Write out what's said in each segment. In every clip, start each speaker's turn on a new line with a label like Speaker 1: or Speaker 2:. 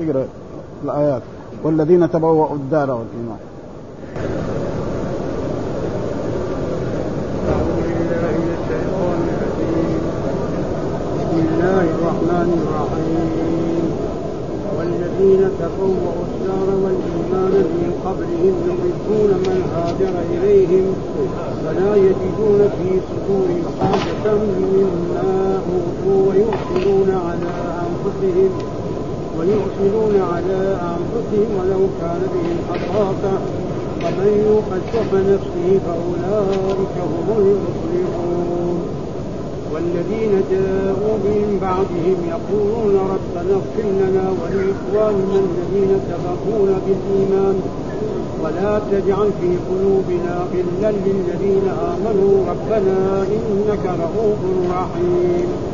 Speaker 1: اقرا الايات والذين تبوأوا الدار والايمان
Speaker 2: بسم الله الرحمن الرحيم والذين تبوأوا الدار والإيمان من قبلهم يحبون من هاجر إليهم ولا يجدون في صدورهم حاجة مما أوتوا ويؤثرون على أنفسهم ويؤثرون على أنفسهم ولو كان بهم خصاصة ومن يوق نفسه فأولئك هم المفلحون والذين جاءوا من بعدهم يقولون ربنا اغفر لنا ولإخواننا الذين سبقونا بالإيمان ولا تجعل في قلوبنا غلا للذين آمنوا ربنا إنك رؤوف رحيم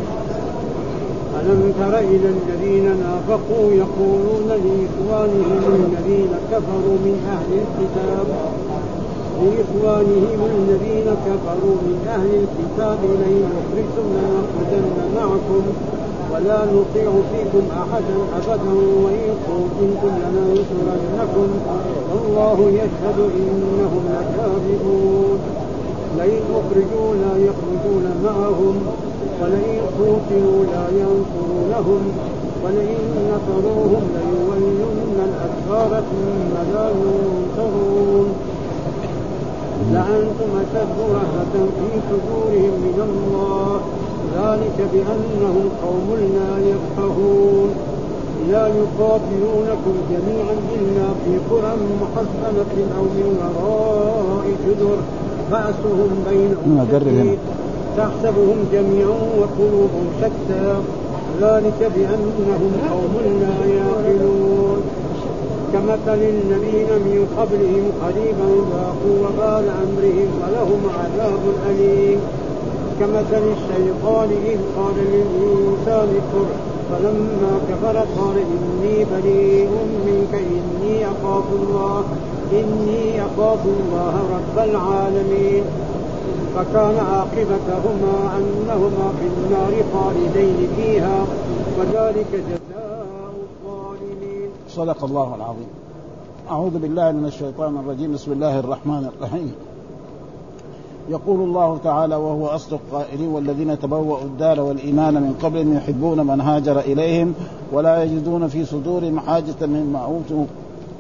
Speaker 2: ألم تر إلى الذين نافقوا يقولون لإخوانهم الذين كفروا من أهل الكتاب لإخوانهم الذين كفروا من أهل الكتاب لئن أخرجتم لنخرجن معكم ولا نطيع فيكم أحدا أبدا وإن كنتم لننصرنكم والله يشهد إنهم لكاذبون لئن أخرجوا لا يخرجون معهم ولئن قوتلوا لا ينصرونهم ولئن نصروهم ليولون الأدبار ثم لا ينصرون لأنتم أشد رهبة في صدورهم من الله ذلك بأنهم قوم لا يفقهون لا يقاتلونكم جميعا إلا في قرى محصنة أو من وراء جدر بأسهم بينهم تحسبهم جميعا وقلوبهم شتى ذلك بأنهم قوم لا يعقلون كمثل الذين من قبلهم قريبا ذاقوا وبال أمرهم ولهم عذاب أليم كمثل الشيطان إذ قال للإنسان كفر فلما كفر قال إني بريء منك إني أخاف الله إني أخاف الله رب العالمين فكان عاقبتهما أنهما في النار خالدين فيها وذلك جزاء الظالمين صدق الله العظيم
Speaker 1: أعوذ بالله من الشيطان الرجيم بسم الله الرحمن الرحيم يقول الله تعالى وهو أصدق قائلين والذين تبوأوا الدار والإيمان من قبلهم يحبون من هاجر إليهم ولا يجدون في صدورهم حاجة مما أوتوا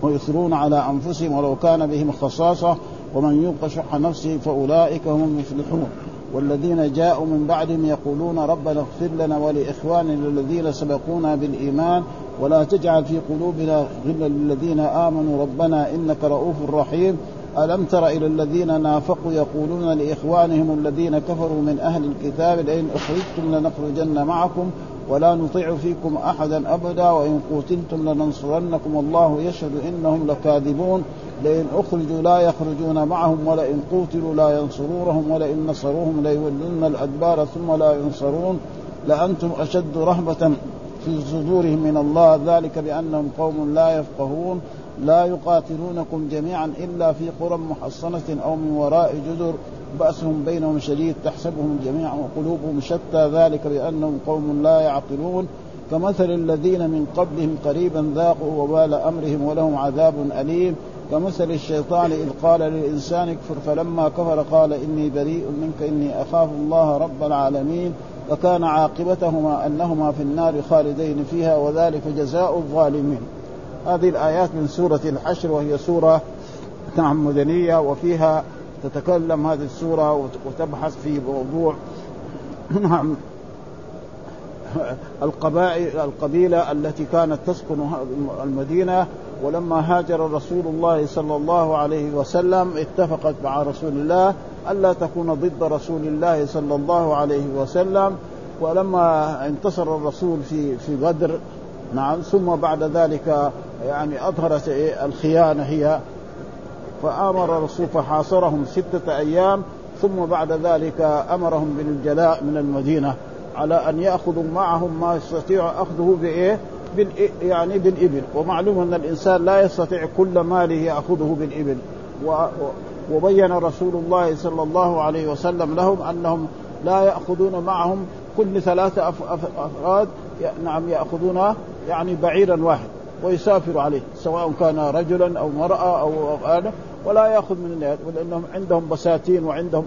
Speaker 1: ويثرون على أنفسهم ولو كان بهم خصاصة ومن يوق شح نفسه فأولئك هم المفلحون والذين جاءوا من بعدهم يقولون ربنا اغفر لنا ولإخواننا الذين سبقونا بالإيمان ولا تجعل في قلوبنا غلا للذين آمنوا ربنا إنك رؤوف رحيم ألم تر إلى الذين نافقوا يقولون لإخوانهم الذين كفروا من أهل الكتاب لئن أخرجتم لنخرجن معكم ولا نطيع فيكم احدا ابدا وان قوتلتم لننصرنكم والله يشهد انهم لكاذبون لئن اخرجوا لا يخرجون معهم ولئن قوتلوا لا ينصرونهم ولئن نصروهم ليولون الادبار ثم لا ينصرون لانتم اشد رهبه في صدورهم من الله ذلك بانهم قوم لا يفقهون لا يقاتلونكم جميعا الا في قرى محصنه او من وراء جدر بأسهم بينهم شديد تحسبهم جميعا وقلوبهم شتى ذلك بأنهم قوم لا يعقلون كمثل الذين من قبلهم قريبا ذاقوا وبال أمرهم ولهم عذاب أليم كمثل الشيطان إذ قال للإنسان اكفر فلما كفر قال إني بريء منك إني أخاف الله رب العالمين وكان عاقبتهما أنهما في النار خالدين فيها وذلك جزاء الظالمين هذه الآيات من سورة الحشر وهي سورة نعم مدنية وفيها تتكلم هذه السورة وتبحث في موضوع نعم القبائل القبيلة التي كانت تسكن المدينة ولما هاجر رسول الله صلى الله عليه وسلم اتفقت مع رسول الله ألا تكون ضد رسول الله صلى الله عليه وسلم ولما انتصر الرسول في في بدر نعم ثم بعد ذلك يعني أظهرت الخيانة هي فامر الرسول فحاصرهم سته ايام ثم بعد ذلك امرهم بالجلاء من المدينه على ان ياخذوا معهم ما يستطيع اخذه بايه؟ يعني بالابل ومعلوم ان الانسان لا يستطيع كل ماله ياخذه بالابل و... وبين رسول الله صلى الله عليه وسلم لهم انهم لا ياخذون معهم كل ثلاثه أف... أف... افراد نعم ياخذون يعني بعيرا واحد ويسافر عليه سواء كان رجلا او امراه او هذا ولا ياخذ من لانهم عندهم بساتين وعندهم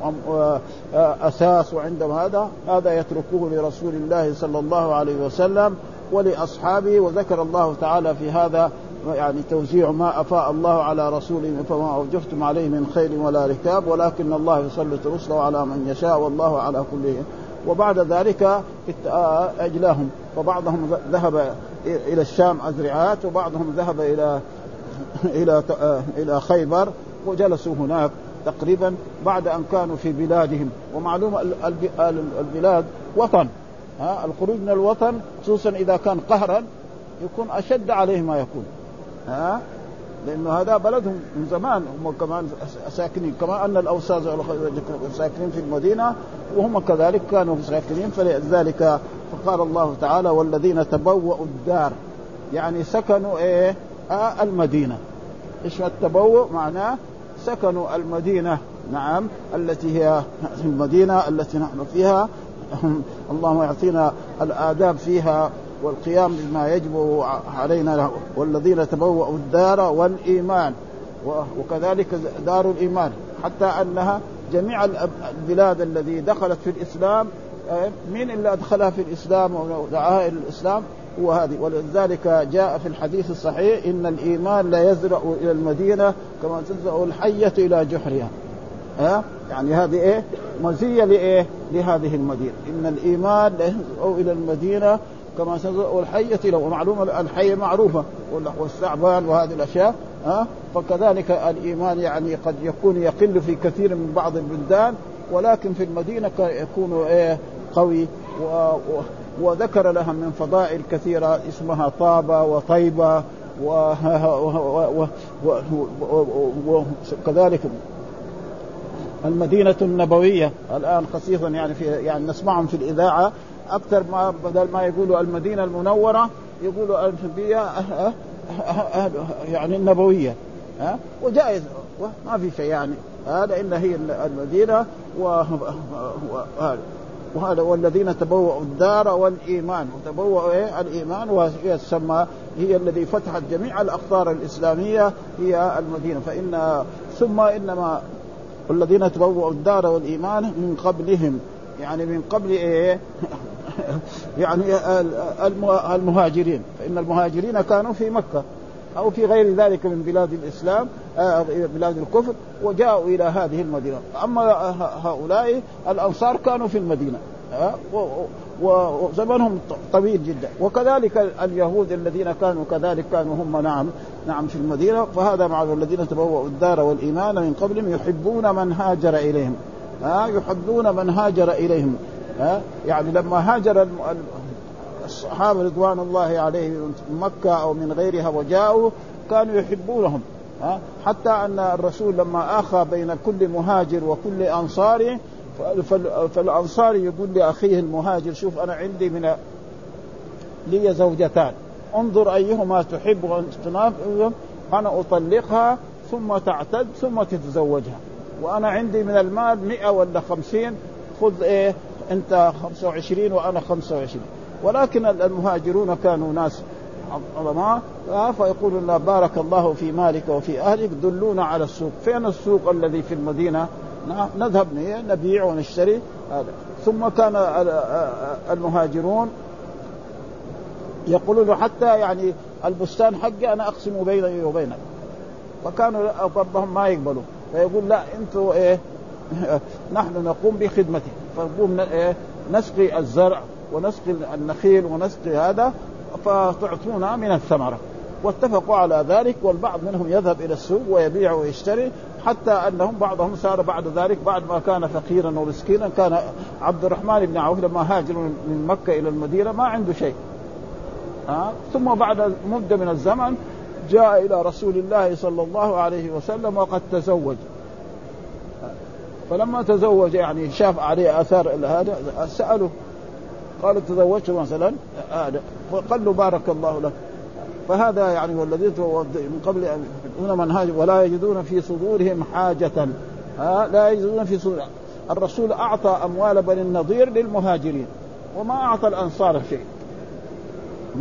Speaker 1: اثاث وعندهم هذا هذا يتركوه لرسول الله صلى الله عليه وسلم ولاصحابه وذكر الله تعالى في هذا يعني توزيع ما افاء الله على رسوله فما اوجفتم عليه من خير ولا ركاب ولكن الله يسلط رسله على من يشاء والله على كل وبعد ذلك اجلاهم فبعضهم ذهب الى الشام ازرعات وبعضهم ذهب الى الى آه، الى خيبر وجلسوا هناك تقريبا بعد ان كانوا في بلادهم ومعلومه البلاد وطن ها الخروج من الوطن خصوصا اذا كان قهرا يكون اشد عليه ما يكون ها لانه هذا بلدهم من زمان هم كمان ساكنين كما ان الاوساز ساكنين في المدينه وهم كذلك كانوا ساكنين فلذلك فقال الله تعالى والذين تبوأوا الدار يعني سكنوا ايه آه المدينه ايش التبوء معناه سكنوا المدينه نعم التي هي المدينه التي نحن فيها اللهم يعطينا الاداب فيها والقيام بما يجب علينا له والذين تبوأوا الدار والايمان وكذلك دار الايمان حتى انها جميع البلاد الذي دخلت في الاسلام آه، مين اللي ادخلها في الاسلام ودعاها الى الاسلام؟ وهذه ولذلك جاء في الحديث الصحيح ان الايمان لا يزرع الى المدينه كما تزرع الحيه الى جحرها ها أه؟ يعني هذه ايه مزيه لايه لهذه المدينه ان الايمان لا يزرع الى المدينه كما تزرع الحيه الى ومعلومه الحيه معروفه والثعبان وهذه الاشياء ها أه؟ فكذلك الايمان يعني قد يكون يقل في كثير من بعض البلدان ولكن في المدينه يكون ايه قوي و... وذكر لها من فضائل كثيرة اسمها طابة وطيبة وكذلك المدينة النبوية الآن خصيصا يعني في يعني نسمعهم في الإذاعة أكثر ما بدل ما يقولوا المدينة المنورة يقولوا الأنبياء يعني النبوية ها وجائز ما في شيء يعني هذا إن هي المدينة وهذا وهذا والذين تبوأوا الدار والإيمان وتبوأوا إيه الإيمان وهي تسمى هي الذي فتحت جميع الأقطار الإسلامية هي المدينة فإن ثم إنما والذين تبوأوا الدار والإيمان من قبلهم يعني من قبل إيه يعني المهاجرين فإن المهاجرين كانوا في مكة او في غير ذلك من بلاد الاسلام آه، آه، بلاد الكفر وجاءوا الى هذه المدينه، اما هؤلاء الانصار كانوا في المدينه آه، وزمنهم طويل جدا وكذلك اليهود الذين كانوا كذلك كانوا هم نعم نعم في المدينه فهذا مع الذين تبوأوا الدار والايمان من قبلهم يحبون من هاجر اليهم ها يحبون من هاجر اليهم ها يعني لما هاجر الصحابه رضوان الله عليهم من مكه او من غيرها وجاءوا كانوا يحبونهم ها حتى ان الرسول لما اخى بين كل مهاجر وكل انصاري فالانصاري يقول لاخيه المهاجر شوف انا عندي من لي زوجتان انظر ايهما تحب ان انا اطلقها ثم تعتد ثم تتزوجها وانا عندي من المال 100 ولا 50 خذ ايه انت 25 وانا 25 ولكن المهاجرون كانوا ناس عظماء آه، فيقول الله بارك الله في مالك وفي اهلك دلونا على السوق، فين السوق الذي في المدينه؟ نعم، نذهب نبيع ونشتري هذا، ثم كان المهاجرون يقولون حتى يعني البستان حقي انا اقسم بيني وبينك. فكانوا ربهم ما يقبلوا، فيقول لا انتوا ايه؟ نحن نقوم بخدمته، فنقوم ايه؟ نسقي الزرع ونسقي النخيل ونسقي هذا فتعطونا من الثمرة واتفقوا على ذلك والبعض منهم يذهب إلى السوق ويبيع ويشتري حتى أنهم بعضهم صار بعد ذلك بعد ما كان فقيرا ومسكينا كان عبد الرحمن بن عوف لما هاجر من مكة إلى المدينة ما عنده شيء ها؟ آه؟ ثم بعد مدة من الزمن جاء إلى رسول الله صلى الله عليه وسلم وقد تزوج فلما تزوج يعني شاف عليه اثار هذا ساله قالوا تزوجت مثلا هذا فقال له بارك الله لك فهذا يعني والذي من قبل ان من منهاج ولا يجدون في صدورهم حاجة ها لا يجدون في صدور الرسول اعطى اموال بني النضير للمهاجرين وما اعطى الانصار شيء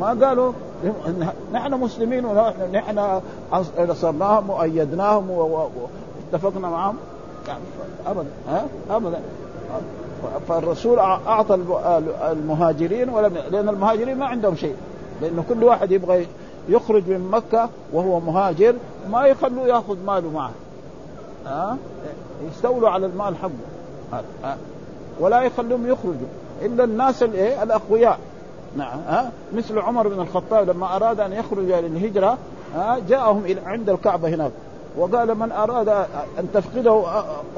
Speaker 1: ما قالوا نحن مسلمين ونحن نصرناهم وايدناهم واتفقنا معهم يعني ابدا ها ابدا فالرسول اعطى المهاجرين ولم لان المهاجرين ما عندهم شيء لانه كل واحد يبغى يخرج من مكه وهو مهاجر ما يخلوه ياخذ ماله معه ها يستولوا على المال حقه ولا يخلوهم يخرجوا الا الناس الايه الاقوياء نعم ها مثل عمر بن الخطاب لما اراد ان يخرج للهجره ها جاءهم عند الكعبه هناك وقال من اراد ان تفقده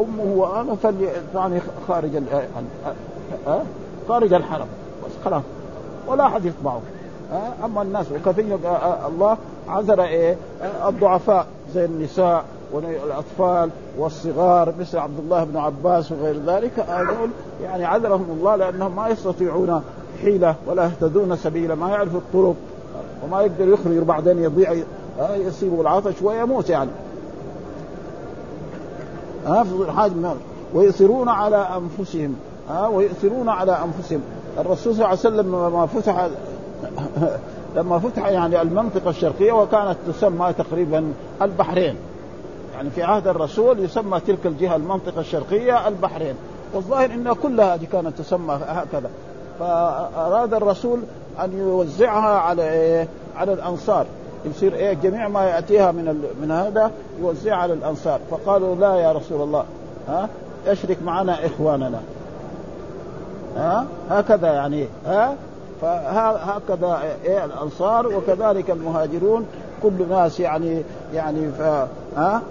Speaker 1: امه وانا فليطعن خارج خارج الحرم بس خلاص ولا احد يطبعه اما الناس وكثير الله عذر ايه الضعفاء زي النساء والاطفال والصغار مثل عبد الله بن عباس وغير ذلك هذول يعني عذرهم الله لانهم ما يستطيعون حيله ولا يهتدون سبيلا ما يعرفوا الطرق وما يقدر يخرج بعدين يضيع يصيبه العطش ويموت يعني ها في الحاج ويؤثرون على انفسهم ها ويؤثرون على انفسهم الرسول صلى الله عليه وسلم لما فتح لما فتح يعني المنطقه الشرقيه وكانت تسمى تقريبا البحرين يعني في عهد الرسول يسمى تلك الجهه المنطقه الشرقيه البحرين والظاهر انها كلها هذه كانت تسمى هكذا فاراد الرسول ان يوزعها على إيه؟ على الانصار يصير ايه جميع ما ياتيها من من هذا يوزع على الانصار فقالوا لا يا رسول الله ها اشرك معنا اخواننا ها هكذا يعني ها فهكذا إيه الانصار وكذلك المهاجرون كل ناس يعني يعني ف ها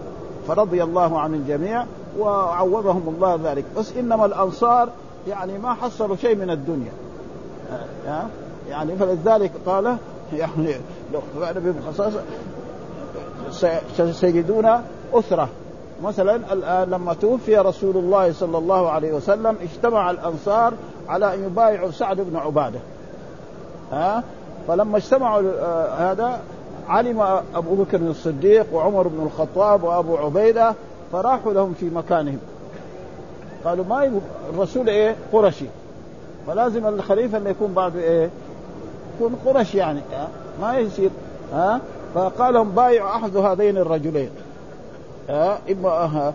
Speaker 1: فرضي الله عن الجميع وعوضهم الله ذلك بس انما الانصار يعني ما حصلوا شيء من الدنيا ها يعني فلذلك قال يعني لو فعل بهم خصاصة سيجدون أسرة مثلا الآن لما توفي رسول الله صلى الله عليه وسلم اجتمع الأنصار على أن يبايعوا سعد بن عبادة ها فلما اجتمعوا آه، هذا علم أبو بكر الصديق وعمر بن الخطاب وأبو عبيدة فراحوا لهم في مكانهم قالوا ما الرسول ايه قرشي فلازم الخليفه اللي يكون بعد ايه يكون قرش يعني ما يصير ها فقال لهم بايع احد هذين الرجلين ها اما أه،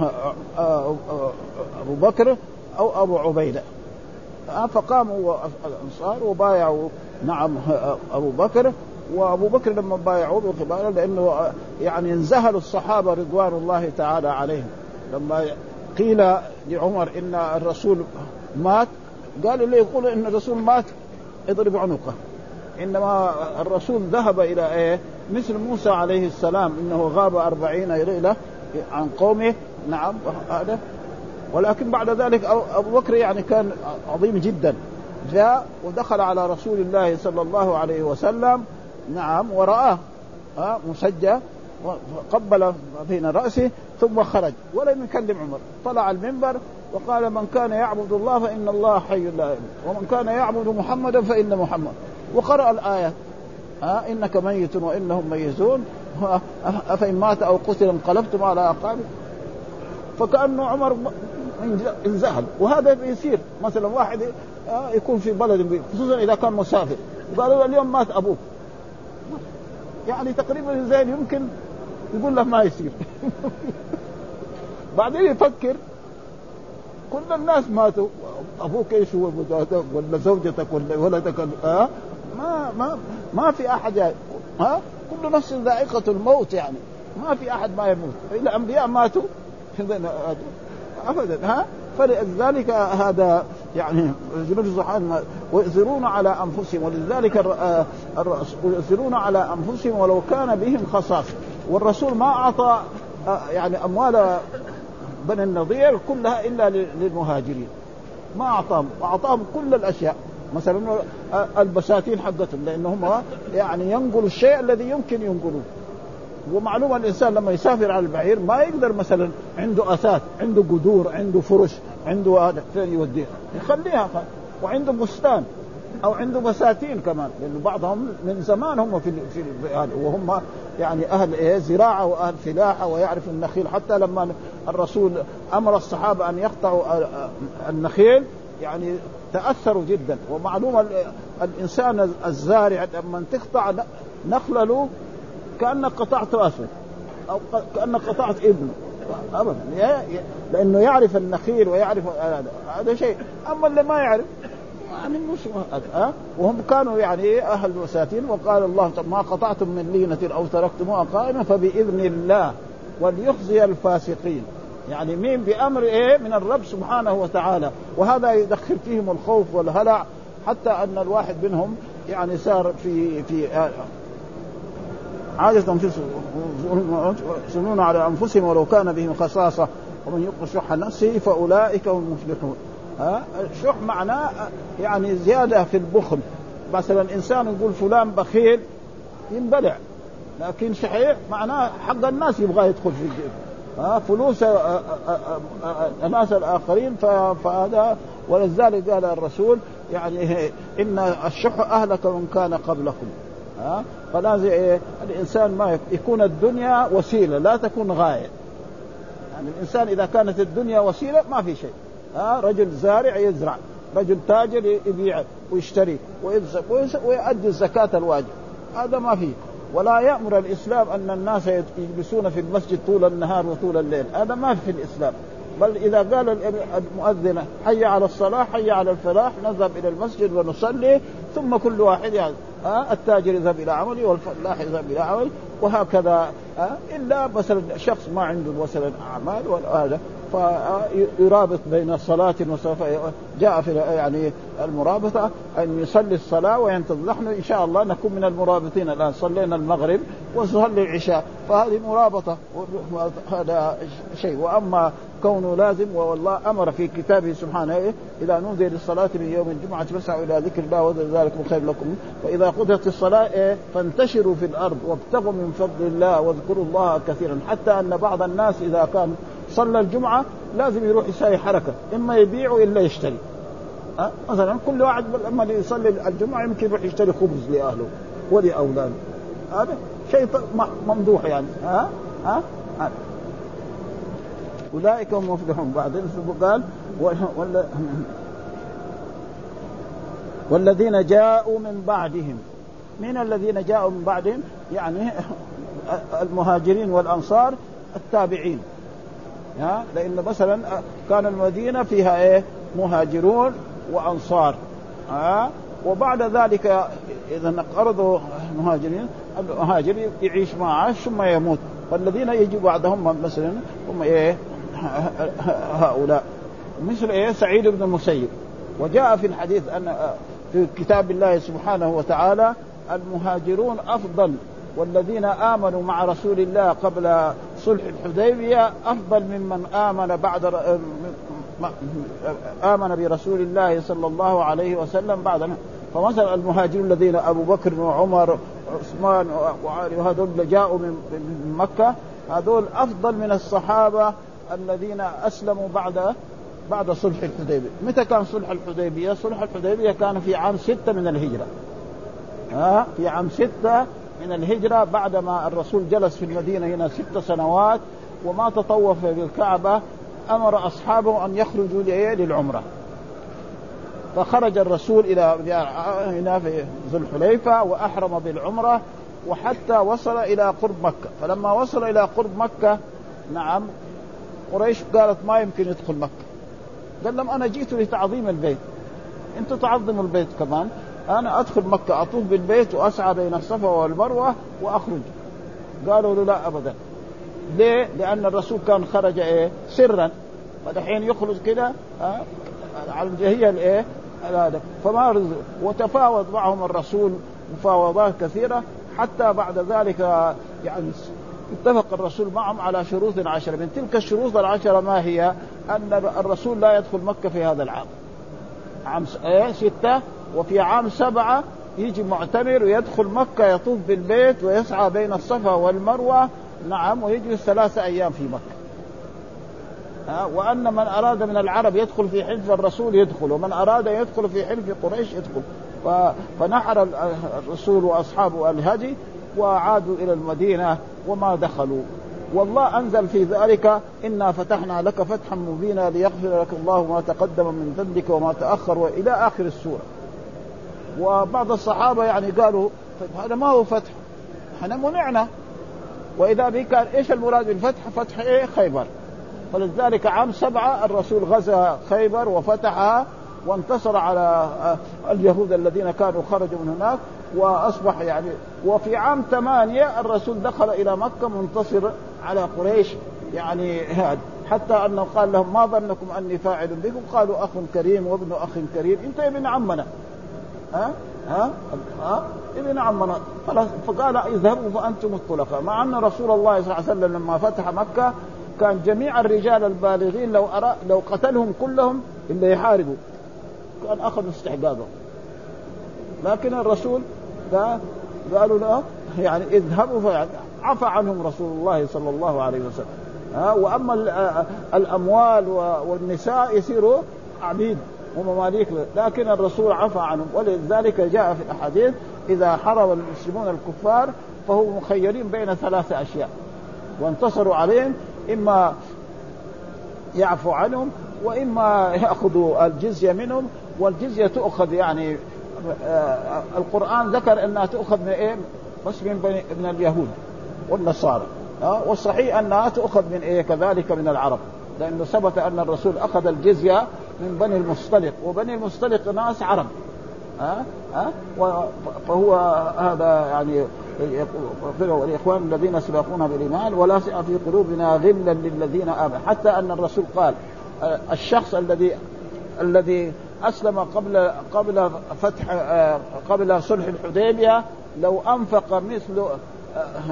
Speaker 1: أه، أه، ابو بكر او ابو عبيده فقاموا الانصار وبايعوا نعم ابو بكر وابو بكر لما بايعوه بالخبار لانه يعني انزهلوا الصحابه رضوان الله تعالى عليهم لما قيل لعمر ان الرسول مات قالوا له يقولوا ان الرسول مات اضرب عنقه عندما الرسول ذهب الى ايه مثل موسى عليه السلام انه غاب أربعين ليله عن قومه نعم هذا ولكن بعد ذلك ابو بكر يعني كان عظيم جدا جاء ودخل على رسول الله صلى الله عليه وسلم نعم ورآه ها مسجى قبل بين رأسه ثم خرج ولم يكلم عمر طلع المنبر وقال من كان يعبد الله فإن الله حي لا يموت ومن كان يعبد محمدا فإن محمد وقرأ الآية ها أه؟ إنك ميت وإنهم ميتون أفإن مات أو قتل انقلبتم على أعقابكم فكأنه عمر انزهل وهذا بيصير مثلا واحد آه، يكون في بلد خصوصا إذا كان مسافر قالوا اليوم مات أبوك يعني تقريبا زين يمكن يقول له ما يصير بعدين يفكر كل الناس ماتوا ابوك ايش هو ولا زوجتك ولا ولدك ها ما ما ما في احد يعني ها كل نفس ذائقه الموت يعني ما في احد ما يموت الانبياء ماتوا ابدا ها فلذلك هذا يعني سبحان ويؤثرون على انفسهم ولذلك آه، يؤثرون على انفسهم ولو كان بهم خصاص والرسول ما اعطى آه، يعني اموال بني النضير كلها الا للمهاجرين ما اعطاهم اعطاهم كل الاشياء مثلا البساتين حقتهم لانهم يعني ينقلوا الشيء الذي يمكن ينقلوه ومعلومه الانسان لما يسافر على البعير ما يقدر مثلا عنده اثاث عنده قدور عنده فرش عنده هذا فين يوديها يخليها وعنده بستان او عنده بساتين كمان لان بعضهم من زمان هم في في وهم يعني اهل ايه زراعه واهل فلاحه ويعرف النخيل حتى لما الرسول امر الصحابه ان يقطعوا النخيل يعني تاثروا جدا ومعلومه الانسان الزارع لما تقطع نخله له كانك قطعت راسه او كانك قطعت ابنه ابدا لانه يعرف النخيل ويعرف هذا شيء اما اللي ما يعرف من أه؟ وهم كانوا يعني إيه، اهل بساتين وقال الله ما قطعتم من لينه او تركتموها قائمه فباذن الله وليخزي الفاسقين يعني مين بامر ايه من الرب سبحانه وتعالى وهذا يدخل فيهم الخوف والهلع حتى ان الواحد منهم يعني صار في في آه، عادة في يصلون على انفسهم ولو كان بهم خصاصه ومن يوق شح نفسه فاولئك هم المفلحون ها شح معناه يعني زياده في البخل مثلا انسان يقول فلان بخيل ينبلع لكن شحيح معناه حق الناس يبغى يدخل في الجيب ها فلوس آه، آه، آه، الناس الاخرين فهذا ولذلك قال الرسول يعني ان الشح اهلك من كان قبلكم ها فلازم إيه الانسان ما يكون الدنيا وسيله لا تكون غايه يعني الانسان اذا كانت الدنيا وسيله ما في شيء ها رجل زارع يزرع رجل تاجر يبيع ويشتري ويؤدي الزكاة الواجب هذا ما فيه ولا يأمر الإسلام أن الناس يجلسون في المسجد طول النهار وطول الليل هذا ما في الإسلام بل إذا قال المؤذنة حي على الصلاة حي على الفلاح نذهب إلى المسجد ونصلي ثم كل واحد يعني آه التاجر يذهب إلى عمله والفلاح يذهب إلى عمله وهكذا آه إلا مثلا شخص ما عنده مثلا أعمال هذا فيرابط بين صلاة وصفة جاء في يعني المرابطة أن يصلي الصلاة وينتظر نحن إن شاء الله نكون من المرابطين الآن صلينا المغرب وصلي العشاء فهذه مرابطة هذا شيء وأما كونه لازم والله أمر في كتابه سبحانه إيه؟ إذا نودي للصلاة من يوم الجمعة فاسعوا إلى ذكر الله ذلك خير لكم وإذا قضيت الصلاة إيه؟ فانتشروا في الأرض وابتغوا من فضل الله واذكروا الله كثيرا حتى أن بعض الناس إذا كان صلى الجمعه لازم يروح يساوي حركه اما يبيع والا يشتري أه؟ مثلا كل واحد لما يصلي الجمعه يمكن يروح يشتري خبز لاهله ولاولاده هذا أه؟ شيء ممدوح يعني ها أه؟ أه؟ ها أه؟ اولئك هم مفلحون بعدين قال ولا والذين جاءوا من بعدهم من الذين جاءوا من بعدهم يعني المهاجرين والانصار التابعين ها لان مثلا كان المدينه فيها ايه مهاجرون وانصار ها وبعد ذلك اذا قرضوا مهاجرين المهاجر يعيش معاش ثم يموت فالذين يجي بعدهم مثلا هم ايه هؤلاء مثل ايه سعيد بن المسيب وجاء في الحديث ان في كتاب الله سبحانه وتعالى المهاجرون افضل والذين امنوا مع رسول الله قبل صلح الحديبيه افضل ممن امن بعد ر... آه، آه، امن برسول الله صلى الله عليه وسلم بعد فمثلا المهاجرون الذين ابو بكر وعمر وعثمان وعلي وهذول اللي جاءوا من مكه هذول افضل من الصحابه الذين اسلموا بعد بعد صلح الحديبيه، متى كان صلح الحديبيه؟ صلح الحديبيه كان في عام سته من الهجره. ها في عام سته من الهجرة بعدما الرسول جلس في المدينة هنا ست سنوات وما تطوف بالكعبة أمر أصحابه أن يخرجوا للعمرة فخرج الرسول إلى هنا في ذو الحليفة وأحرم بالعمرة وحتى وصل إلى قرب مكة فلما وصل إلى قرب مكة نعم قريش قالت ما يمكن يدخل مكة قال لهم أنا جئت لتعظيم البيت أنتم تعظموا البيت كمان انا ادخل مكه اطوف بالبيت واسعى بين الصفا والمروه واخرج قالوا له لا ابدا ليه؟ لان الرسول كان خرج ايه؟ سرا فدحين يخرج كده على الجهيه الايه؟ هذا فما رزق وتفاوض معهم الرسول مفاوضات كثيره حتى بعد ذلك يعني اتفق الرسول معهم على شروط عشرة من تلك الشروط العشرة ما هي أن الرسول لا يدخل مكة في هذا العام عام ايه؟ ستة وفي عام سبعة يجي معتمر ويدخل مكة يطوف بالبيت ويسعى بين الصفا والمروة نعم ويجلس ثلاثة أيام في مكة ها وأن من أراد من العرب يدخل في حلف الرسول يدخل ومن أراد يدخل في حلف قريش يدخل فنحر الرسول وأصحابه الهدي وعادوا إلى المدينة وما دخلوا والله انزل في ذلك انا فتحنا لك فتحا مبينا ليغفر لك الله ما تقدم من ذنبك وما تاخر والى اخر السوره وبعض الصحابه يعني قالوا طيب هذا ما هو فتح احنا منعنا واذا به كان ايش المراد بالفتح؟ فتح ايه؟ خيبر فلذلك عام سبعه الرسول غزا خيبر وفتحها وانتصر على آه، اليهود الذين كانوا خرجوا من هناك واصبح يعني وفي عام ثمانيه الرسول دخل الى مكه منتصر على قريش يعني هذا حتى انه قال لهم ما ظنكم اني فاعل بكم؟ قالوا اخ كريم وابن اخ كريم انت ابن عمنا ها ها ها إذا نعم خلاص فقال اذهبوا فأنتم الطلقاء مع أن رسول الله صلى الله عليه وسلم لما فتح مكة كان جميع الرجال البالغين لو أرى لو قتلهم كلهم إلا يحاربوا كان أخذوا استحقاقهم لكن الرسول قالوا لا يعني اذهبوا عفى عنهم رسول الله صلى الله عليه وسلم ها واما الاموال والنساء يصيروا عبيد ومماليك لكن الرسول عفى عنهم ولذلك جاء في الاحاديث اذا حرم المسلمون الكفار فهم مخيرين بين ثلاث اشياء وانتصروا عليهم اما يعفو عنهم واما ياخذوا الجزيه منهم والجزيه تؤخذ يعني آه، القران ذكر انها تؤخذ من ايه؟ بس من من اليهود والنصارى ها آه، والصحيح انها تؤخذ من ايه كذلك من العرب لانه ثبت ان الرسول اخذ الجزيه من بني المصطلق وبني المصطلق ناس عرب ها أه؟ أه؟ ها فهو هذا يعني يقول الاخوان الذين سبقونا بالايمان ولا في قلوبنا غلا للذين امنوا حتى ان الرسول قال الشخص الذي الذي اسلم قبل قبل فتح قبل صلح الحديبيه لو انفق مثل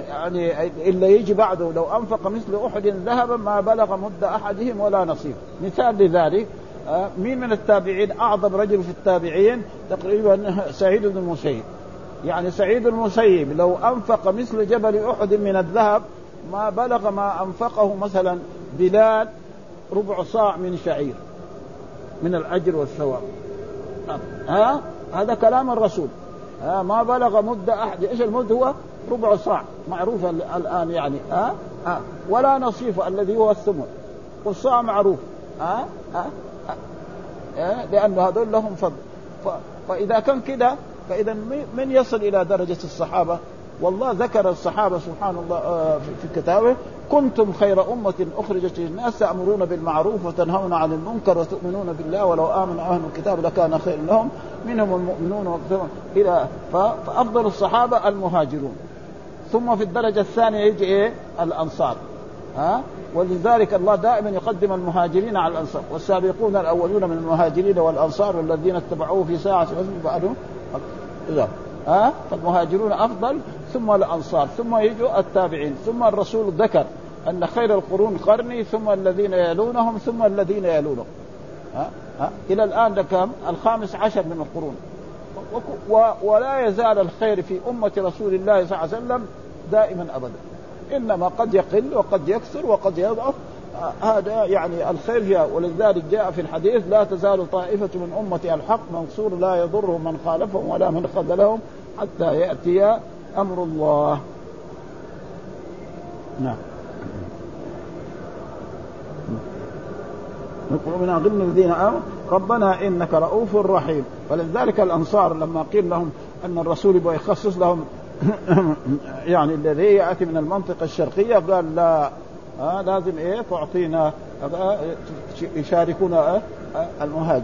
Speaker 1: يعني الا يجي بعده لو انفق مثل احد ذهبا ما بلغ مد احدهم ولا نصيب مثال لذلك آه، مين من التابعين اعظم رجل في التابعين تقريبا سعيد بن المسيب يعني سعيد المسيب لو انفق مثل جبل احد من الذهب ما بلغ ما انفقه مثلا بلال ربع صاع من شعير من الاجر والثواب نعم. ها هذا كلام الرسول ها ما بلغ مد احد ايش المد هو؟ ربع صاع معروف الان يعني ها ها؟ ولا نصيف الذي هو الثمن والصاع معروف ها ها آه، لأن هذول لهم فضل فإذا كان كده فإذا من يصل إلى درجة الصحابة والله ذكر الصحابة سبحان الله آه، في كتابه كنتم خير أمة أخرجت للناس تأمرون بالمعروف وتنهون عن المنكر وتؤمنون بالله ولو آمن أهل الكتاب لكان خير لهم منهم المؤمنون إلى فأفضل الصحابة المهاجرون ثم في الدرجة الثانية يجي إيه الأنصار ها ولذلك الله دائما يقدم المهاجرين على الانصار والسابقون الاولون من المهاجرين والانصار والذين اتبعوه في ساعه بعدهم اذا ها فالمهاجرون افضل ثم الانصار ثم يجوا التابعين ثم الرسول ذكر ان خير القرون قرني ثم الذين يلونهم ثم الذين يلونهم ها ها الى الان ده كم؟ الخامس عشر من القرون ولا يزال الخير في امه رسول الله صلى الله عليه وسلم دائما ابدا انما قد يقل وقد يكثر وقد يضعف هذا يعني الخير جاء ولذلك جاء في الحديث لا تزال طائفة من أمة الحق منصور لا يضرهم من خالفهم ولا من خذلهم حتى يأتي أمر الله نعم نقول من ضمن الذين امنوا ربنا انك رؤوف رحيم ولذلك الانصار لما قيل لهم ان الرسول يبغى يخصص لهم يعني الذي ياتي من المنطقه الشرقيه قال لا آه لازم ايه تعطينا آه يشاركونا آه،, آه المهاجر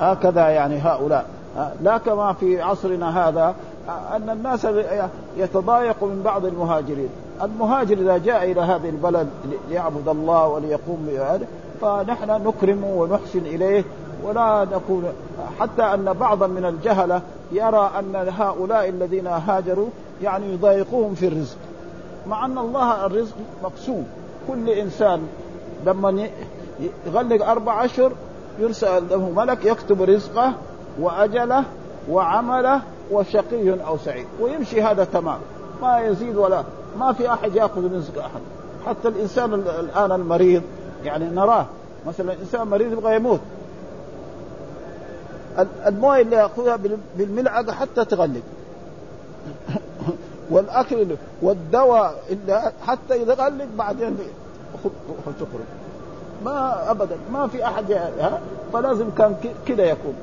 Speaker 1: هكذا آه يعني هؤلاء آه لا كما في عصرنا هذا آه ان الناس يتضايقوا من بعض المهاجرين المهاجر اذا جاء الى هذه البلد ليعبد الله وليقوم بهذا فنحن نكرمه ونحسن اليه ولا نكون حتى ان بعضا من الجهله يرى ان هؤلاء الذين هاجروا يعني يضايقوهم في الرزق مع ان الله الرزق مقسوم كل انسان لما يغلق اربع اشهر يرسل له ملك يكتب رزقه واجله وعمله وشقي او سعيد ويمشي هذا تمام ما يزيد ولا ما في احد ياخذ رزق احد حتى الانسان الان المريض يعني نراه مثلا انسان مريض يبغى يموت المويه اللي ياخذها بالملعقه حتى تغلق والاكل والدواء اللي حتى يغلق بعدين تخرج ما ابدا ما في احد ها فلازم كان كذا يكون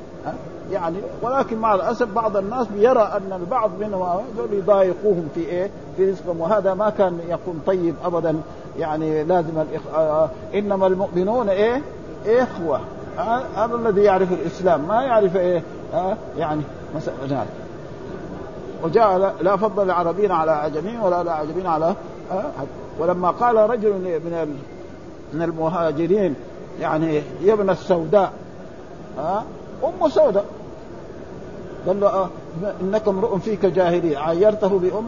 Speaker 1: يعني ولكن مع الاسف بعض الناس يرى ان البعض منهم يضايقوهم في ايه؟ في رزقهم وهذا ما كان يكون طيب ابدا يعني لازم الإخ... آه, آه، انما المؤمنون ايه؟ اخوه هذا الذي يعرف الاسلام ما يعرف ايه آه يعني مثلا وجاء لا فضل العربين على اعجمين ولا الاعجمين على آه ولما قال رجل من من المهاجرين يعني يا ابن السوداء ها آه ام سوداء قال له آه انك امرؤ فيك جاهلي عيرته بام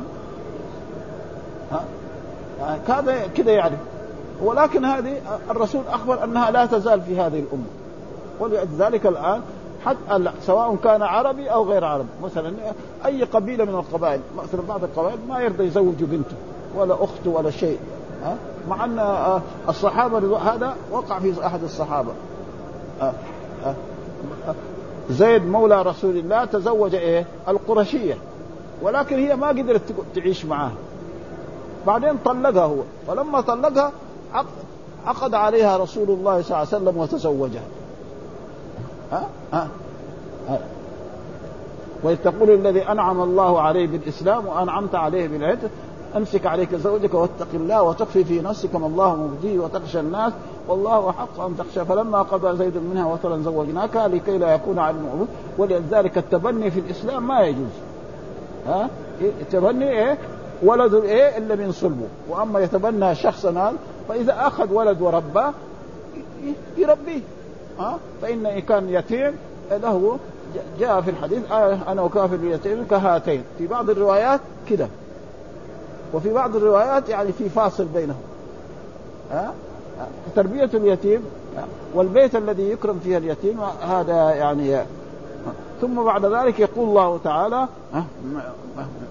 Speaker 1: ها يعني كذا كذا يعرف ولكن هذه الرسول اخبر انها لا تزال في هذه الامه ولذلك الان حتى سواء كان عربي او غير عربي مثلا اي قبيله من القبائل مثلا بعض القبائل ما يرضى يزوج بنته ولا اخته ولا شيء ها مع ان آه، الصحابه هذا وقع في احد الصحابه آه، آه، زيد مولى رسول الله تزوج ايه القرشيه ولكن هي ما قدرت تعيش معاه بعدين طلقها هو فلما طلقها عقد عليها رسول الله صلى الله عليه وسلم وتزوجها ها ها, ها. وإذ تقول الذي أنعم الله عليه بالإسلام وأنعمت عليه بالعدل أمسك عليك زوجك واتق الله وتخفي في نفسك ما الله مبديه وتخشى الناس والله أحق أن تخشى فلما قضى زيد منها وطرا زوجناكها لكي لا يكون على المعروف ولذلك التبني في الإسلام ما يجوز ها التبني إيه ولد إيه إلا من صلبه وأما يتبنى شخصا فإذا أخذ ولد ورباه يربيه ها آه، فان ان كان يتيم له جاء في الحديث آه، انا وكافر اليتيم كهاتين في بعض الروايات كده وفي بعض الروايات يعني في فاصل بينهم ها آه، تربية اليتيم والبيت الذي يكرم فيه اليتيم هذا يعني ثم بعد ذلك يقول الله تعالى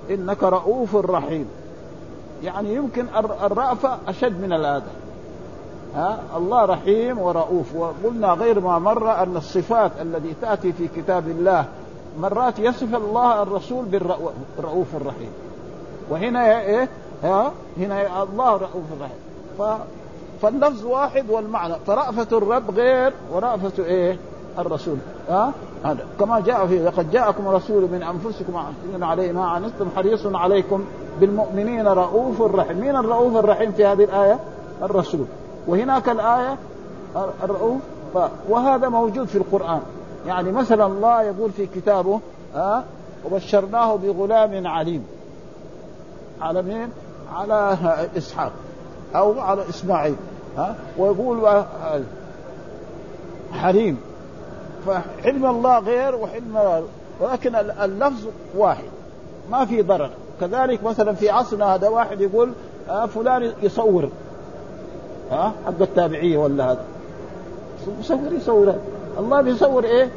Speaker 1: إنك رؤوف رحيم يعني يمكن الرأفة أشد من الآدم ها الله رحيم ورؤوف وقلنا غير ما مر ان الصفات التي تاتي في كتاب الله مرات يصف الله الرسول بالرؤوف الرحيم وهنا ايه ها هنا الله رؤوف رحيم ف فاللفظ واحد والمعنى فرأفة الرب غير ورأفة ايه الرسول ها هذا كما جاء في لقد جاءكم رسول من انفسكم عزيز عليه ما عنتم حريص عليكم بالمؤمنين رؤوف رحيم مين الرؤوف الرحيم في هذه الايه الرسول وهناك الآية الرؤوف وهذا موجود في القرآن يعني مثلا الله يقول في كتابه ها وبشرناه بغلام عليم على مين؟ على اسحاق او على اسماعيل ها ويقول حريم فحلم الله غير وحلم ولكن اللفظ واحد ما في ضرر كذلك مثلا في عصرنا هذا واحد يقول آه، فلان يصور ها حق التابعيه ولا هذا يصور يصور الله بيصور ايه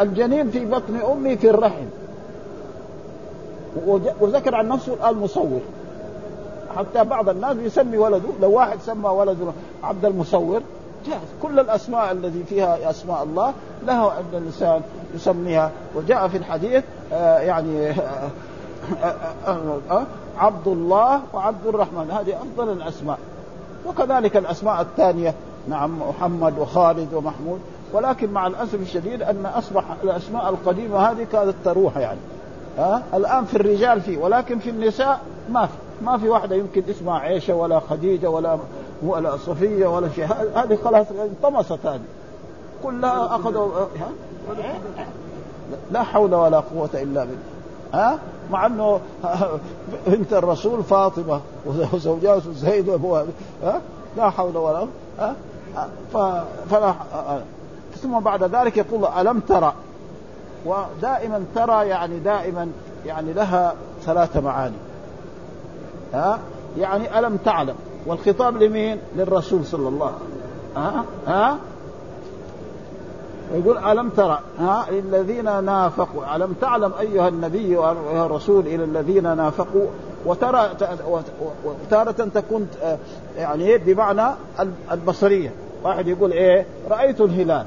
Speaker 1: الجنين في بطن امي في الرحم وذكر عن نفسه الان مصور حتى بعض الناس يسمي ولده لو واحد سمى ولده عبد المصور جاهز كل الاسماء الذي فيها اسماء الله لها عند الانسان يسميها وجاء في الحديث آه يعني آه، آه،, آه،, آه آه عبد الله وعبد الرحمن هذه افضل الاسماء وكذلك الاسماء الثانيه نعم محمد وخالد ومحمود ولكن مع الاسف الشديد ان اصبح الاسماء القديمه هذه كانت تروح يعني ها أه؟ الان في الرجال في ولكن في النساء ما في ما في واحده يمكن اسمها عيشه ولا خديجه ولا ولا صفيه ولا شيء هذه خلاص انطمست هذه كلها اخذوا ها؟ لا حول ولا قوه الا بالله ها مع انه بنت الرسول فاطمه وزوجها زيد وابوها لا حول ولا قوه فلا ثم بعد ذلك يقول الم ترى ودائما ترى يعني دائما يعني لها ثلاث معاني ها يعني الم تعلم والخطاب لمين؟ للرسول صلى الله عليه وسلم ها ها يقول ألم ترى ها للذين نافقوا ألم تعلم أيها النبي وأيها الرسول إلى الذين نافقوا وترى وتارة تكون يعني بمعنى البصرية واحد يقول إيه رأيت الهلال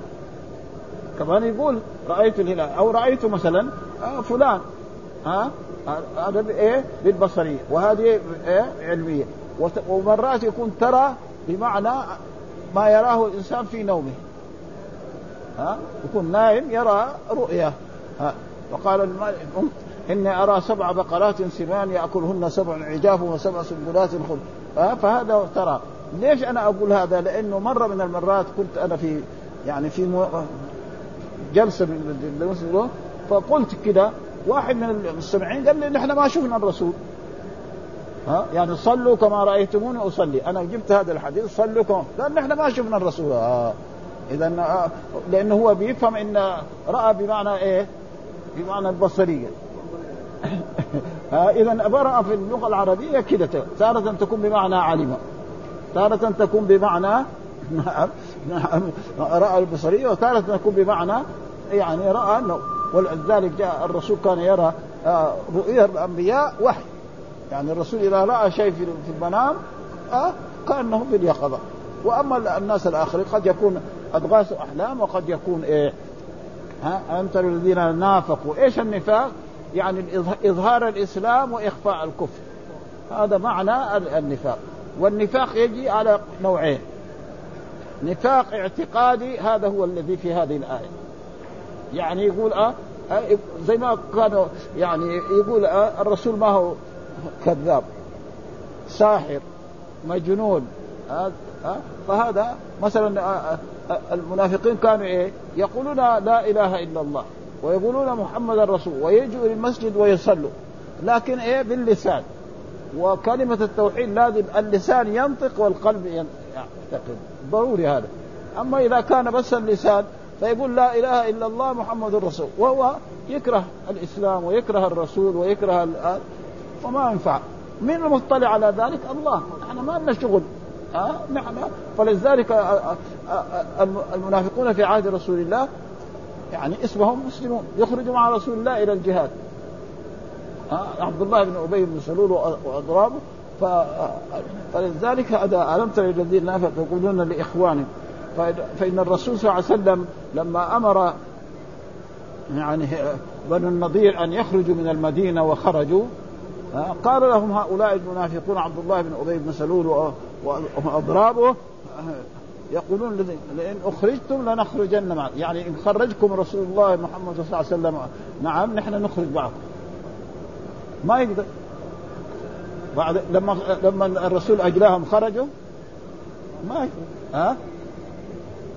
Speaker 1: كمان يقول رأيت الهلال أو رأيت مثلا آه, فلان ها هذا ايه بالبصريه وهذه ايه علميه ومرات يكون ترى بمعنى ما يراه الانسان في نومه ها يكون نايم يرى رؤيا ها وقال الأم إني أرى سبع بقرات سمان يأكلهن سبع عجاف وسبع سنبلات خضر ها فهذا ترى ليش أنا أقول هذا لأنه مرة من المرات كنت أنا في يعني في مو... جلسة المسلمين فقلت كده واحد من المستمعين قال لي نحن ما شفنا الرسول ها يعني صلوا كما رايتموني اصلي انا جبت هذا الحديث صلوا كما قال نحن ما شفنا الرسول آه. اذا آه، لانه هو بيفهم ان راى بمعنى ايه؟ بمعنى البصريه آه، اذا برأ في اللغه العربيه كده تارة تكون بمعنى علم تارة تكون بمعنى نعم نعم رأى البصريه وتارة تكون بمعنى يعني رأى انه ولذلك جاء الرسول كان يرى آه، رؤيا الانبياء وحي يعني الرسول اذا راى شيء في المنام كانه باليقظه واما الناس الاخرين قد يكون غاسوا احلام وقد يكون ايه ها انت الذين نافقوا ايش النفاق؟ يعني اظهار الاسلام واخفاء الكفر هذا معنى النفاق والنفاق يجي على نوعين نفاق اعتقادي هذا هو الذي في هذه الآية يعني يقول أه, آه، زي ما كانوا يعني يقول أه الرسول ما هو كذاب ساحر مجنون أه فهذا مثلا آه، آه، آه، المنافقين كانوا ايه؟ يقولون لا اله الا الله ويقولون محمد رسول ويجوا الى المسجد ويصلوا لكن ايه باللسان وكلمه التوحيد لازم اللسان ينطق والقلب يعتقد ضروري هذا اما اذا كان بس اللسان فيقول لا اله الا الله محمد رسول وهو يكره الاسلام ويكره الرسول ويكره وما ينفع من المطلع على ذلك الله نحن ما لنا شغل ها آه، نعم فلذلك آه، آه، المنافقون في عهد رسول الله يعني اسمهم مسلمون يخرجوا مع رسول الله الى الجهاد ها عبد الله بن ابي بن سلول واضرابه ف... فلذلك هذا الم تر الذين نافقوا يقولون لاخوانهم فان الرسول صلى الله عليه وسلم لما امر يعني بنو النضير ان يخرجوا من المدينه وخرجوا قال لهم هؤلاء المنافقون عبد الله بن ابي بن سلول واضرابه يقولون لئن اخرجتم لنخرجن معكم، يعني ان خرجكم رسول الله محمد صلى الله عليه وسلم نعم نحن نخرج معكم. ما يقدر بعد لما لما الرسول اجلاهم خرجوا ما يقدر ها؟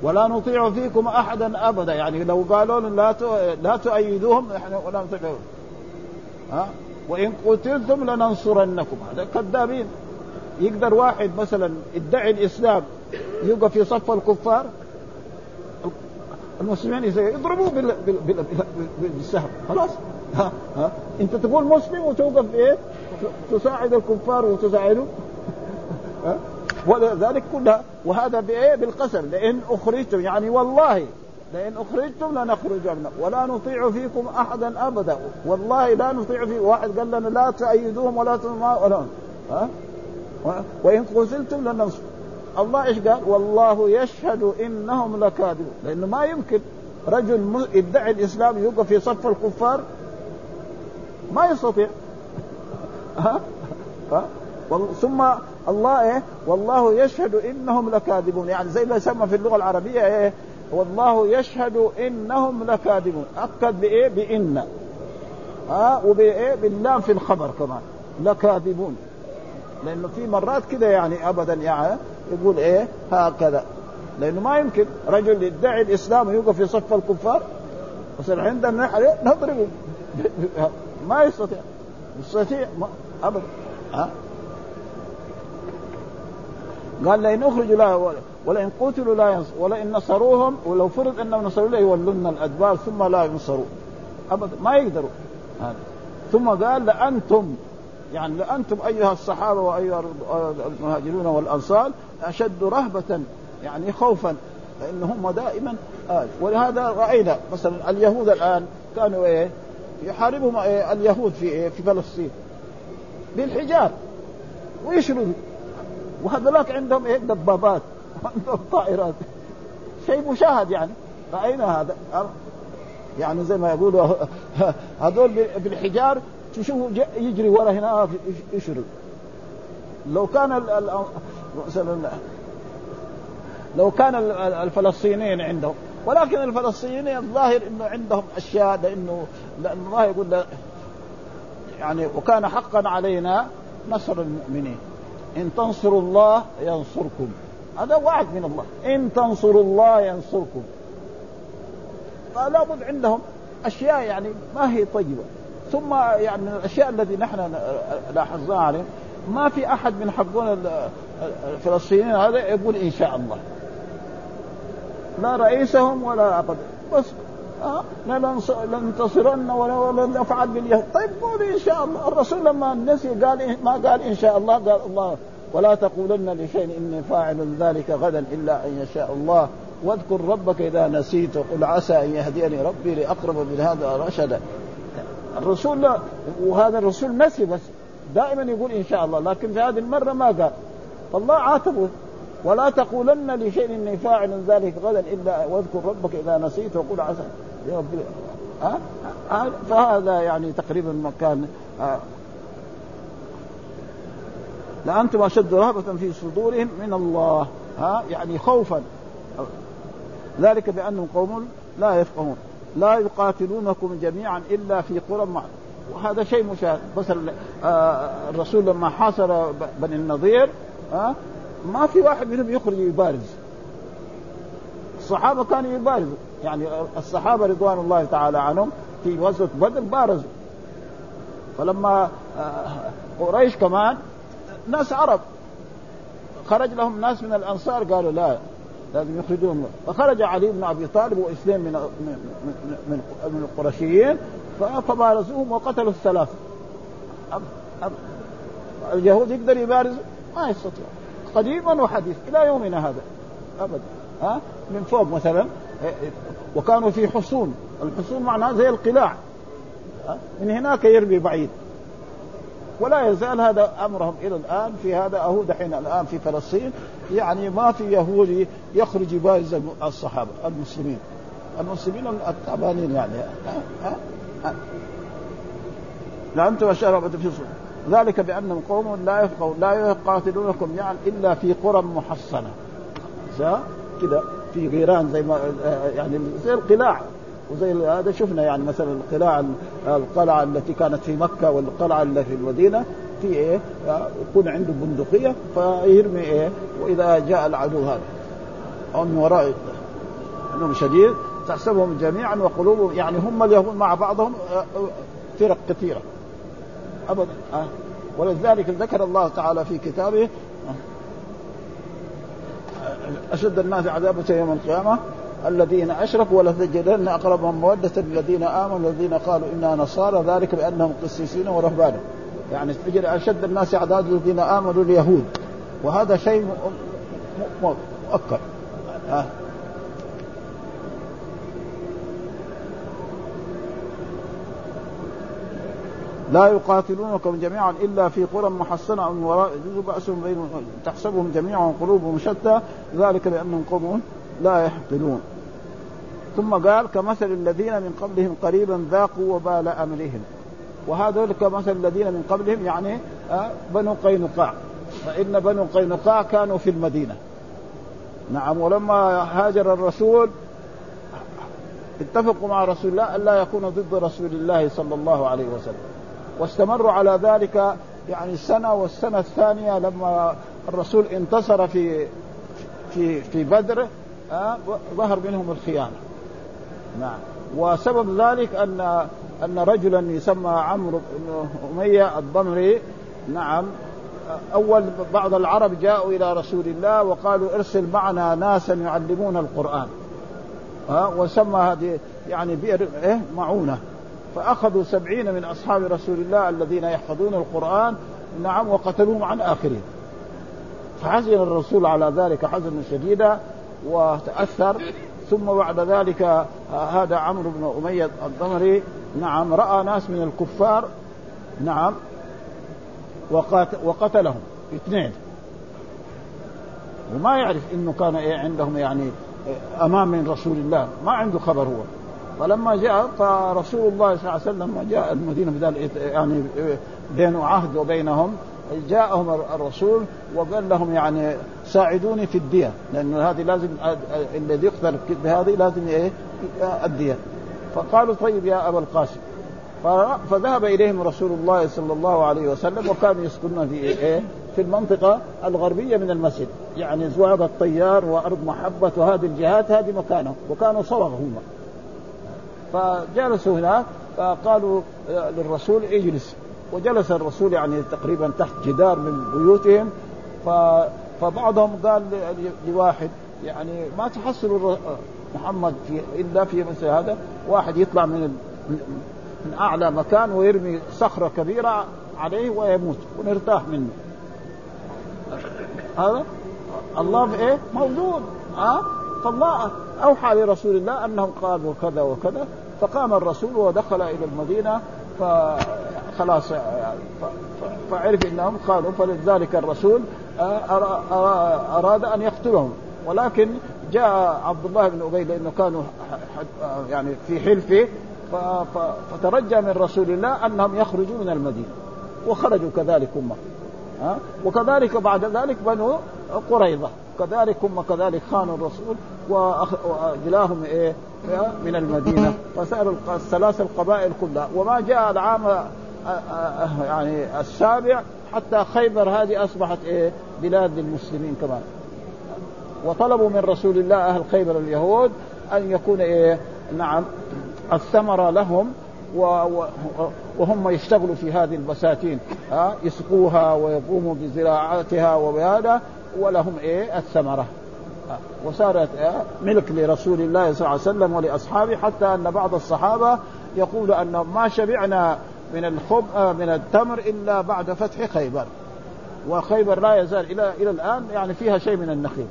Speaker 1: ولا نطيع فيكم احدا ابدا يعني لو قالوا لا لا تؤيدوهم نحن ولا نطيعهم ها؟ وان قتلتم لننصرنكم هذا كذابين يقدر واحد مثلا يدعي الاسلام يبقى في صف الكفار المسلمين يضربوه بال... بال... بال... بالسهم خلاص ها ها انت تقول مسلم وتوقف ايه تساعد الكفار وتساعدهم ولذلك كلها وهذا بايه بالقسم لئن اخرجتم يعني والله لئن اخرجتم لنخرجن ولا نطيع فيكم احدا ابدا والله لا نطيع في واحد قال لنا لا تأيدوهم ولا ولا ها وان قتلتم لننصر الله ايش قال؟ والله يشهد انهم لكاذبون، لانه ما يمكن رجل يدعي الاسلام يوقف في صف الكفار ما يستطيع ها؟ ها؟ ثم الله ايه؟ والله يشهد انهم لكاذبون، يعني زي ما يسمى في اللغه العربيه ايه؟ والله يشهد انهم لكاذبون، اكد بايه؟ بان ها؟ وبايه؟ باللام في الخبر كمان لكاذبون لانه في مرات كده يعني ابدا يعني يقول ايه هكذا لانه ما يمكن رجل يدعي الاسلام ويوقف في صف الكفار وصل عندنا نحن إيه، نضربه ما يستطيع يستطيع ما ابدا ها قال لئن اخرجوا لا ولئن قتلوا لا ينصر ولئن نصروهم ولو فرض انهم نصروا يولون الادبار ثم لا ينصروا ابدا ما يقدروا ثم قال لانتم يعني لانتم ايها الصحابه وايها آه، المهاجرون والانصار اشد رهبه يعني خوفا لان هم دائما آه ولهذا راينا مثلا اليهود الان كانوا ايه يحاربهم إيه اليهود في إيه في فلسطين بالحجاب ويشردوا وهذولاك عندهم ايه دبابات عندهم طائرات شيء مشاهد يعني راينا هذا يعني زي ما يقولوا هذول بالحجار تشوفه يجري ورا هنا يشرب لو كان مثلا لو كان الفلسطينيين عندهم ولكن الفلسطينيين الظاهر انه عندهم اشياء لانه لان الله يقول يعني وكان حقا علينا نصر المؤمنين ان تنصروا الله ينصركم هذا وعد من الله ان تنصروا الله ينصركم فلا بد عندهم اشياء يعني ما هي طيبه ثم يعني من الاشياء التي نحن لاحظناها عليه ما في احد من حقون الفلسطينيين هذا يقول ان شاء الله لا رئيسهم ولا أبدا بس أه؟ لننتصرن لن نفعل باليهود طيب قول ان شاء الله الرسول لما نسي قال ما قال ان شاء الله قال الله ولا تقولن لشيء اني فاعل ذلك غدا الا ان يشاء الله واذكر ربك اذا نسيت وقل عسى ان يهديني ربي لاقرب من هذا رشدا الرسول لا وهذا الرسول نسي بس دائما يقول ان شاء الله لكن في هذه المره ما قال فالله عاتبه ولا تقولن لشيء اني فاعل ذلك غدا الا واذكر ربك اذا نسيت وقل عسى ها فهذا يعني تقريبا مكان آه. لانتم اشد رهبه في صدورهم من الله ها يعني خوفا ذلك بانهم قوم لا يفقهون لا يقاتلونكم جميعا الا في قرى معروف وهذا شيء مشاهد بس آه، الرسول لما حاصر بني النضير آه، ما في واحد منهم يخرج يبارز الصحابه كانوا يبارزوا يعني آه، الصحابه رضوان الله تعالى عنهم في غزوه بدر بارزوا فلما قريش كمان ناس عرب خرج لهم ناس من الانصار قالوا لا لازم يخرجوهم فخرج علي بن ابي طالب واثنين من من من القرشيين فبارزوهم وقتلوا الثلاثه أب أب اليهود يقدر يبارز ما يستطيع قديما وحديث الى يومنا هذا ابدا ها من فوق مثلا وكانوا في حصون الحصون معناها زي القلاع من هناك يرمي بعيد ولا يزال هذا امرهم الى الان في هذا اهو دحين الان في فلسطين يعني ما في يهودي يخرج يبارز الصحابه المسلمين المسلمين التعبانين يعني ها ها لانتم شربت في صور. ذلك بانهم قوم لا يفقهون لا يقاتلونكم يعني الا في قرى محصنه كذا في غيران زي ما يعني زي القلاع وزي هذا شفنا يعني مثلا القلاع القلعه التي كانت في مكه والقلعه التي في المدينه في ايه يكون عنده بندقيه فيرمي ايه واذا جاء العدو هذا او من وراء انهم شديد تحسبهم جميعا وقلوبهم يعني هم اليهود مع بعضهم آه، آه، فرق كثيره ابدا أه ولذلك ذكر الله تعالى في كتابه آه، اشد الناس عذابه يوم القيامه الذين اشركوا ولتجدن اقربهم موده للذين امنوا الذين قالوا انا نصارى ذلك بانهم قسيسين ورهبان يعني تجد اشد الناس اعداد الذين امنوا اليهود وهذا شيء مؤكد لا يقاتلونكم جميعا الا في قرى محصنه من وراء يجوز باسهم بينهم تحسبهم جميعا قلوبهم شتى ذلك بانهم قوم لا يحقلون ثم قال كمثل الذين من قبلهم قريبا ذاقوا وبال امرهم وهذول كمثل الذين من قبلهم يعني آه، بنو قينقاع فان بنو قينقاع كانوا في المدينه نعم ولما هاجر الرسول اتفقوا مع رسول الله الا يكونوا ضد رسول الله صلى الله عليه وسلم واستمروا على ذلك يعني سنه والسنه الثانيه لما الرسول انتصر في في في بدر آه، ظهر منهم الخيانه نعم وسبب ذلك ان ان رجلا يسمى عمرو بن اميه الضمري نعم اول بعض العرب جاءوا الى رسول الله وقالوا ارسل معنا ناسا يعلمون القران ها وسمى هذه يعني بئر ايه معونه فاخذوا سبعين من اصحاب رسول الله الذين يحفظون القران نعم وقتلوهم عن اخرهم فحزن الرسول على ذلك حزنا شديدا وتاثر ثم بعد ذلك آه، هذا عمرو بن أمية الضمري نعم رأى ناس من الكفار نعم وقتلهم اثنين وما يعرف انه كان ايه عندهم يعني آه، امام من رسول الله ما عنده خبر هو فلما جاء فرسول الله صلى الله عليه وسلم جاء المدينه في يعني آه، بينه عهد وبينهم جاءهم الرسول وقال لهم يعني ساعدوني في الدية لأن هذه لازم الذي يقتل بهذه لازم إيه الدية فقالوا طيب يا أبا القاسم فذهب إليهم رسول الله صلى الله عليه وسلم وكانوا يسكنون في إيه في المنطقة الغربية من المسجد يعني زواب الطيار وأرض محبة وهذه الجهات هذه مكانه وكانوا صوغ هم فجلسوا هناك فقالوا آه، للرسول اجلس وجلس الرسول يعني تقريبا تحت جدار من بيوتهم ف... فبعضهم قال لواحد يعني ما تحصل محمد في الا في مثل هذا واحد يطلع من من اعلى مكان ويرمي صخره كبيره عليه ويموت ونرتاح منه هذا الله ايه موجود ها أه؟ فالله اوحى لرسول الله انهم قالوا كذا وكذا فقام الرسول ودخل الى المدينه فخلاص فعرف انهم قالوا فلذلك الرسول آه، اراد ان يقتلهم ولكن جاء عبد الله بن ابي لانه كانوا يعني في حلفه فترجى من رسول الله انهم يخرجوا من المدينه وخرجوا كذلك هم آه، وكذلك بعد ذلك بنو قريظه كذلك هم كذلك خان الرسول واجلاهم إيه؟, ايه من المدينه فسالوا الثلاث القبائل كلها وما جاء العام آه، آه، آه، يعني السابع حتى خيبر هذه اصبحت ايه بلاد للمسلمين كمان وطلبوا من رسول الله اهل خيبر اليهود ان يكون ايه نعم الثمره لهم وهم يشتغلوا في هذه البساتين ها يسقوها ويقوموا بزراعتها وبهذا ولهم ايه الثمره وصارت آه، ملك لرسول الله صلى الله عليه وسلم ولاصحابه حتى ان بعض الصحابه يقول ان ما شبعنا من الخب آه، من التمر الا بعد فتح خيبر وخيبر لا يزال الى الى الان يعني فيها شيء من النخيل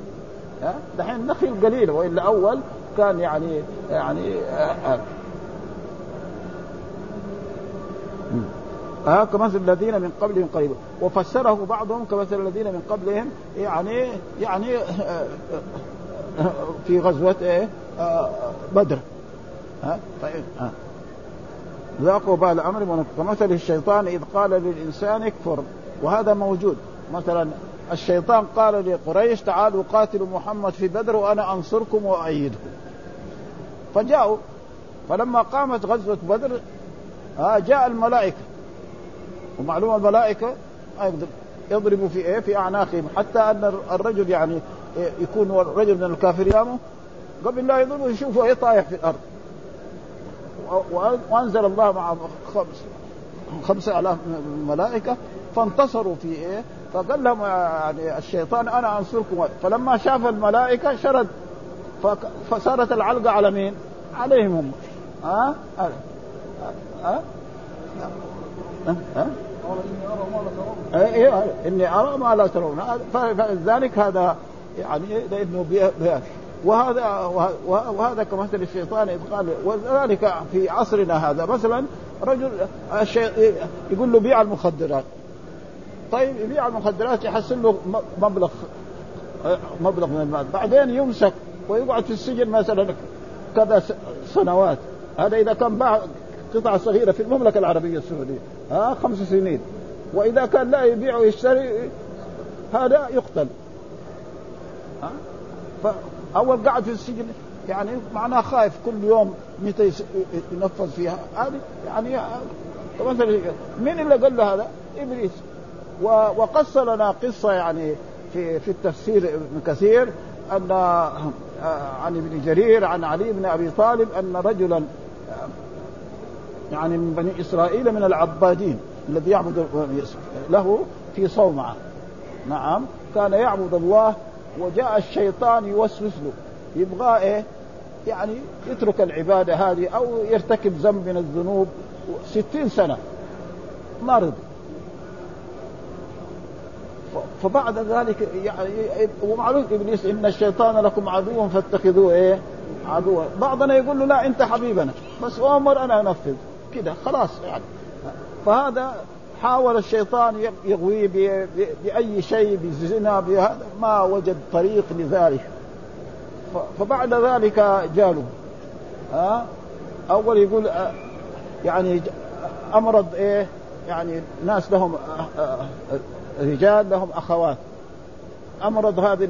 Speaker 1: آه، دحين النخيل قليل والا اول كان يعني يعني ها كمثل الذين من قبلهم قريب وفسره بعضهم كمثل الذين من قبلهم يعني يعني آه، آه، آه، في غزوة ايه بدر ها طيب ها ذاقوا بال امر كمثل الشيطان اذ قال للانسان اكفر وهذا موجود مثلا الشيطان قال لقريش تعالوا قاتلوا محمد في بدر وانا انصركم وأيدكم فجاءوا فلما قامت غزوه بدر جاء الملائكه ومعلوم الملائكه ما يقدر يضرب في ايه في اعناقهم حتى ان الرجل يعني يكون رجل من الكافر يامه قبل لا يضربه يشوفه ايه طايح في الارض وانزل الله مع خمس خمسة آلاف ملائكة فانتصروا في إيه؟ فقال لهم يعني الشيطان أنا أنصركم فلما شاف الملائكة شرد فصارت العلقة على مين؟ عليهم هم ها؟ أه؟ أه؟ أه؟ ها إيه، ها ايوه اني ارى ما لا ترون فلذلك هذا يعني لانه بيأتي وهذا وهذا كمثل الشيطان اذ قال وذلك في عصرنا هذا مثلا رجل يقول له بيع المخدرات طيب يبيع المخدرات يحصل له مبلغ مبلغ من المال بعدين يمسك ويقعد في السجن مثلا كذا سنوات هذا اذا كان باع قطعة صغيرة في المملكة العربية السعودية ها خمس سنين وإذا كان لا يبيع ويشتري هذا يقتل ها فأول قعد في السجن يعني معناه خايف كل يوم متى ينفذ فيها هذه يعني مثلا مين اللي قال له هذا؟ ابليس وقص لنا قصه يعني في في التفسير ابن كثير ان آه، عن ابن جرير عن علي بن ابي طالب ان رجلا يعني من بني اسرائيل من العبادين الذي يعبد له في صومعه نعم كان يعبد الله وجاء الشيطان يوسوس له يبغى ايه يعني يترك العبادة هذه أو يرتكب ذنب من الذنوب ستين سنة ما رضي فبعد ذلك يعني ومعروف ابليس ان الشيطان لكم عدو فاتخذوه ايه؟ عدوا، بعضنا يقول له لا انت حبيبنا بس امر انا انفذ، كده خلاص يعني فهذا حاول الشيطان يغويه بأي شيء بزنا بهذا ما وجد طريق لذلك فبعد ذلك جاله ها أول يقول يعني أمرض إيه يعني ناس لهم رجال لهم أخوات أمرض هذه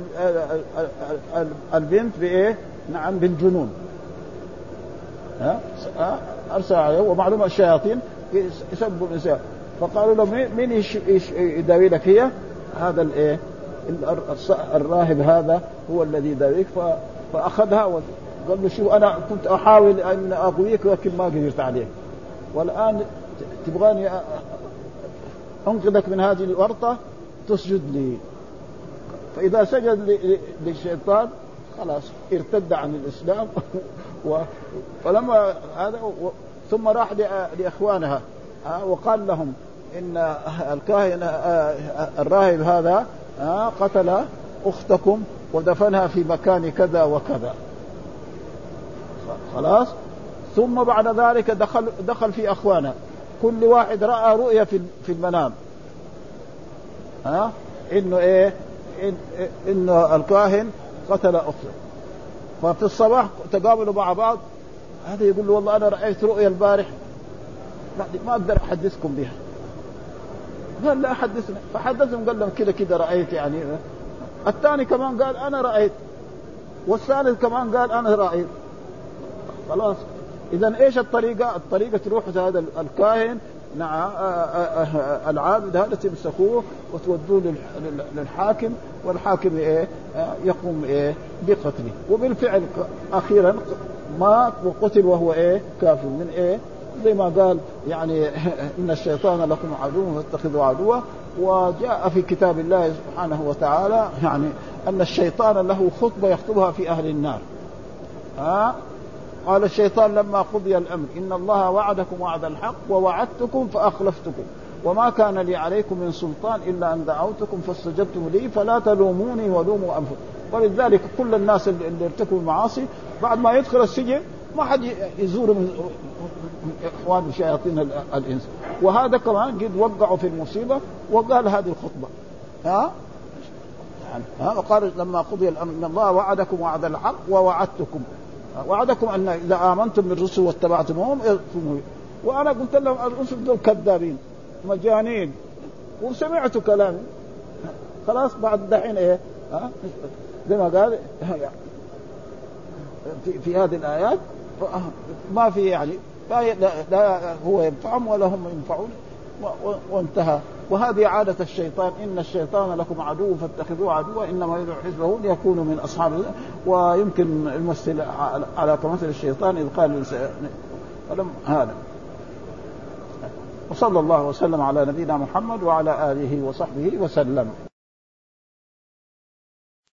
Speaker 1: البنت بإيه نعم بالجنون ها ارسل عليه ومعلوم الشياطين يسبوا الانسان فقالوا له مين يداوي لك هي؟ هذا الايه؟ الراهب هذا هو الذي يداويك فاخذها وقال له شوف انا كنت احاول ان اغويك لكن ما قدرت عليك والان تبغاني انقذك من هذه الورطه تسجد لي فاذا سجد للشيطان خلاص ارتد عن الاسلام و... فلما هذا و... ثم راح لاخوانها آه، وقال لهم ان الكاهن آه، آه، الراهب هذا قتل اختكم ودفنها في مكان كذا وكذا خلاص ثم بعد ذلك دخل دخل في اخوانه كل واحد راى رؤيا في في المنام ها انه ايه إن انه الكاهن قتل اخته ففي الصباح تقابلوا مع بعض هذا يقول له والله انا رايت رؤيا البارح ما اقدر احدثكم بها قال لا حدثنا فحدثهم قال لهم كذا كذا رايت يعني الثاني كمان قال انا رايت والثالث كمان قال انا رايت خلاص اذا ايش الطريقه؟ الطريقه تروح هذا الكاهن نعم العابد هذا تمسكوه وتودوه للحاكم والحاكم ايه يقوم ايه بقتله وبالفعل اخيرا مات وقتل وهو ايه كافر من ايه زي ما قال يعني ان الشيطان لكم عدو فاتخذوا عدوا وجاء في كتاب الله سبحانه وتعالى يعني ان الشيطان له خطبه يخطبها في اهل النار ها قال الشيطان لما قضي الامر ان الله وعدكم وعد الحق ووعدتكم فاخلفتكم وما كان لي عليكم من سلطان الا ان دعوتكم فاستجبتم لي فلا تلوموني ولوموا انفسكم ولذلك كل الناس اللي ارتكبوا المعاصي بعد ما يدخل السجن ما حد يزور من اخوان شياطين الانس وهذا كمان قد وقعوا في المصيبه وقال هذه الخطبه ها يعني- ها وقال لما قضي الامر ان الله وعدكم وعد الحق ووعدتكم وعدكم ان اذا امنتم بالرسل واتبعتموهم وانا قلت لهم الرسل دول كذابين مجانين وسمعتوا كلامي خلاص بعد دحين ايه ها زي ما قال في, في هذه الايات ما في يعني لا, لا هو ينفعهم ولا هم ينفعون وانتهى وهذه عادة الشيطان إن الشيطان لكم عدو فاتخذوه عدوا إنما يدعو حزبه ليكونوا من أصحاب ويمكن الممثل على كمثل الشيطان إذ قال فلم هذا وصلى الله وسلم على نبينا محمد وعلى آله وصحبه وسلم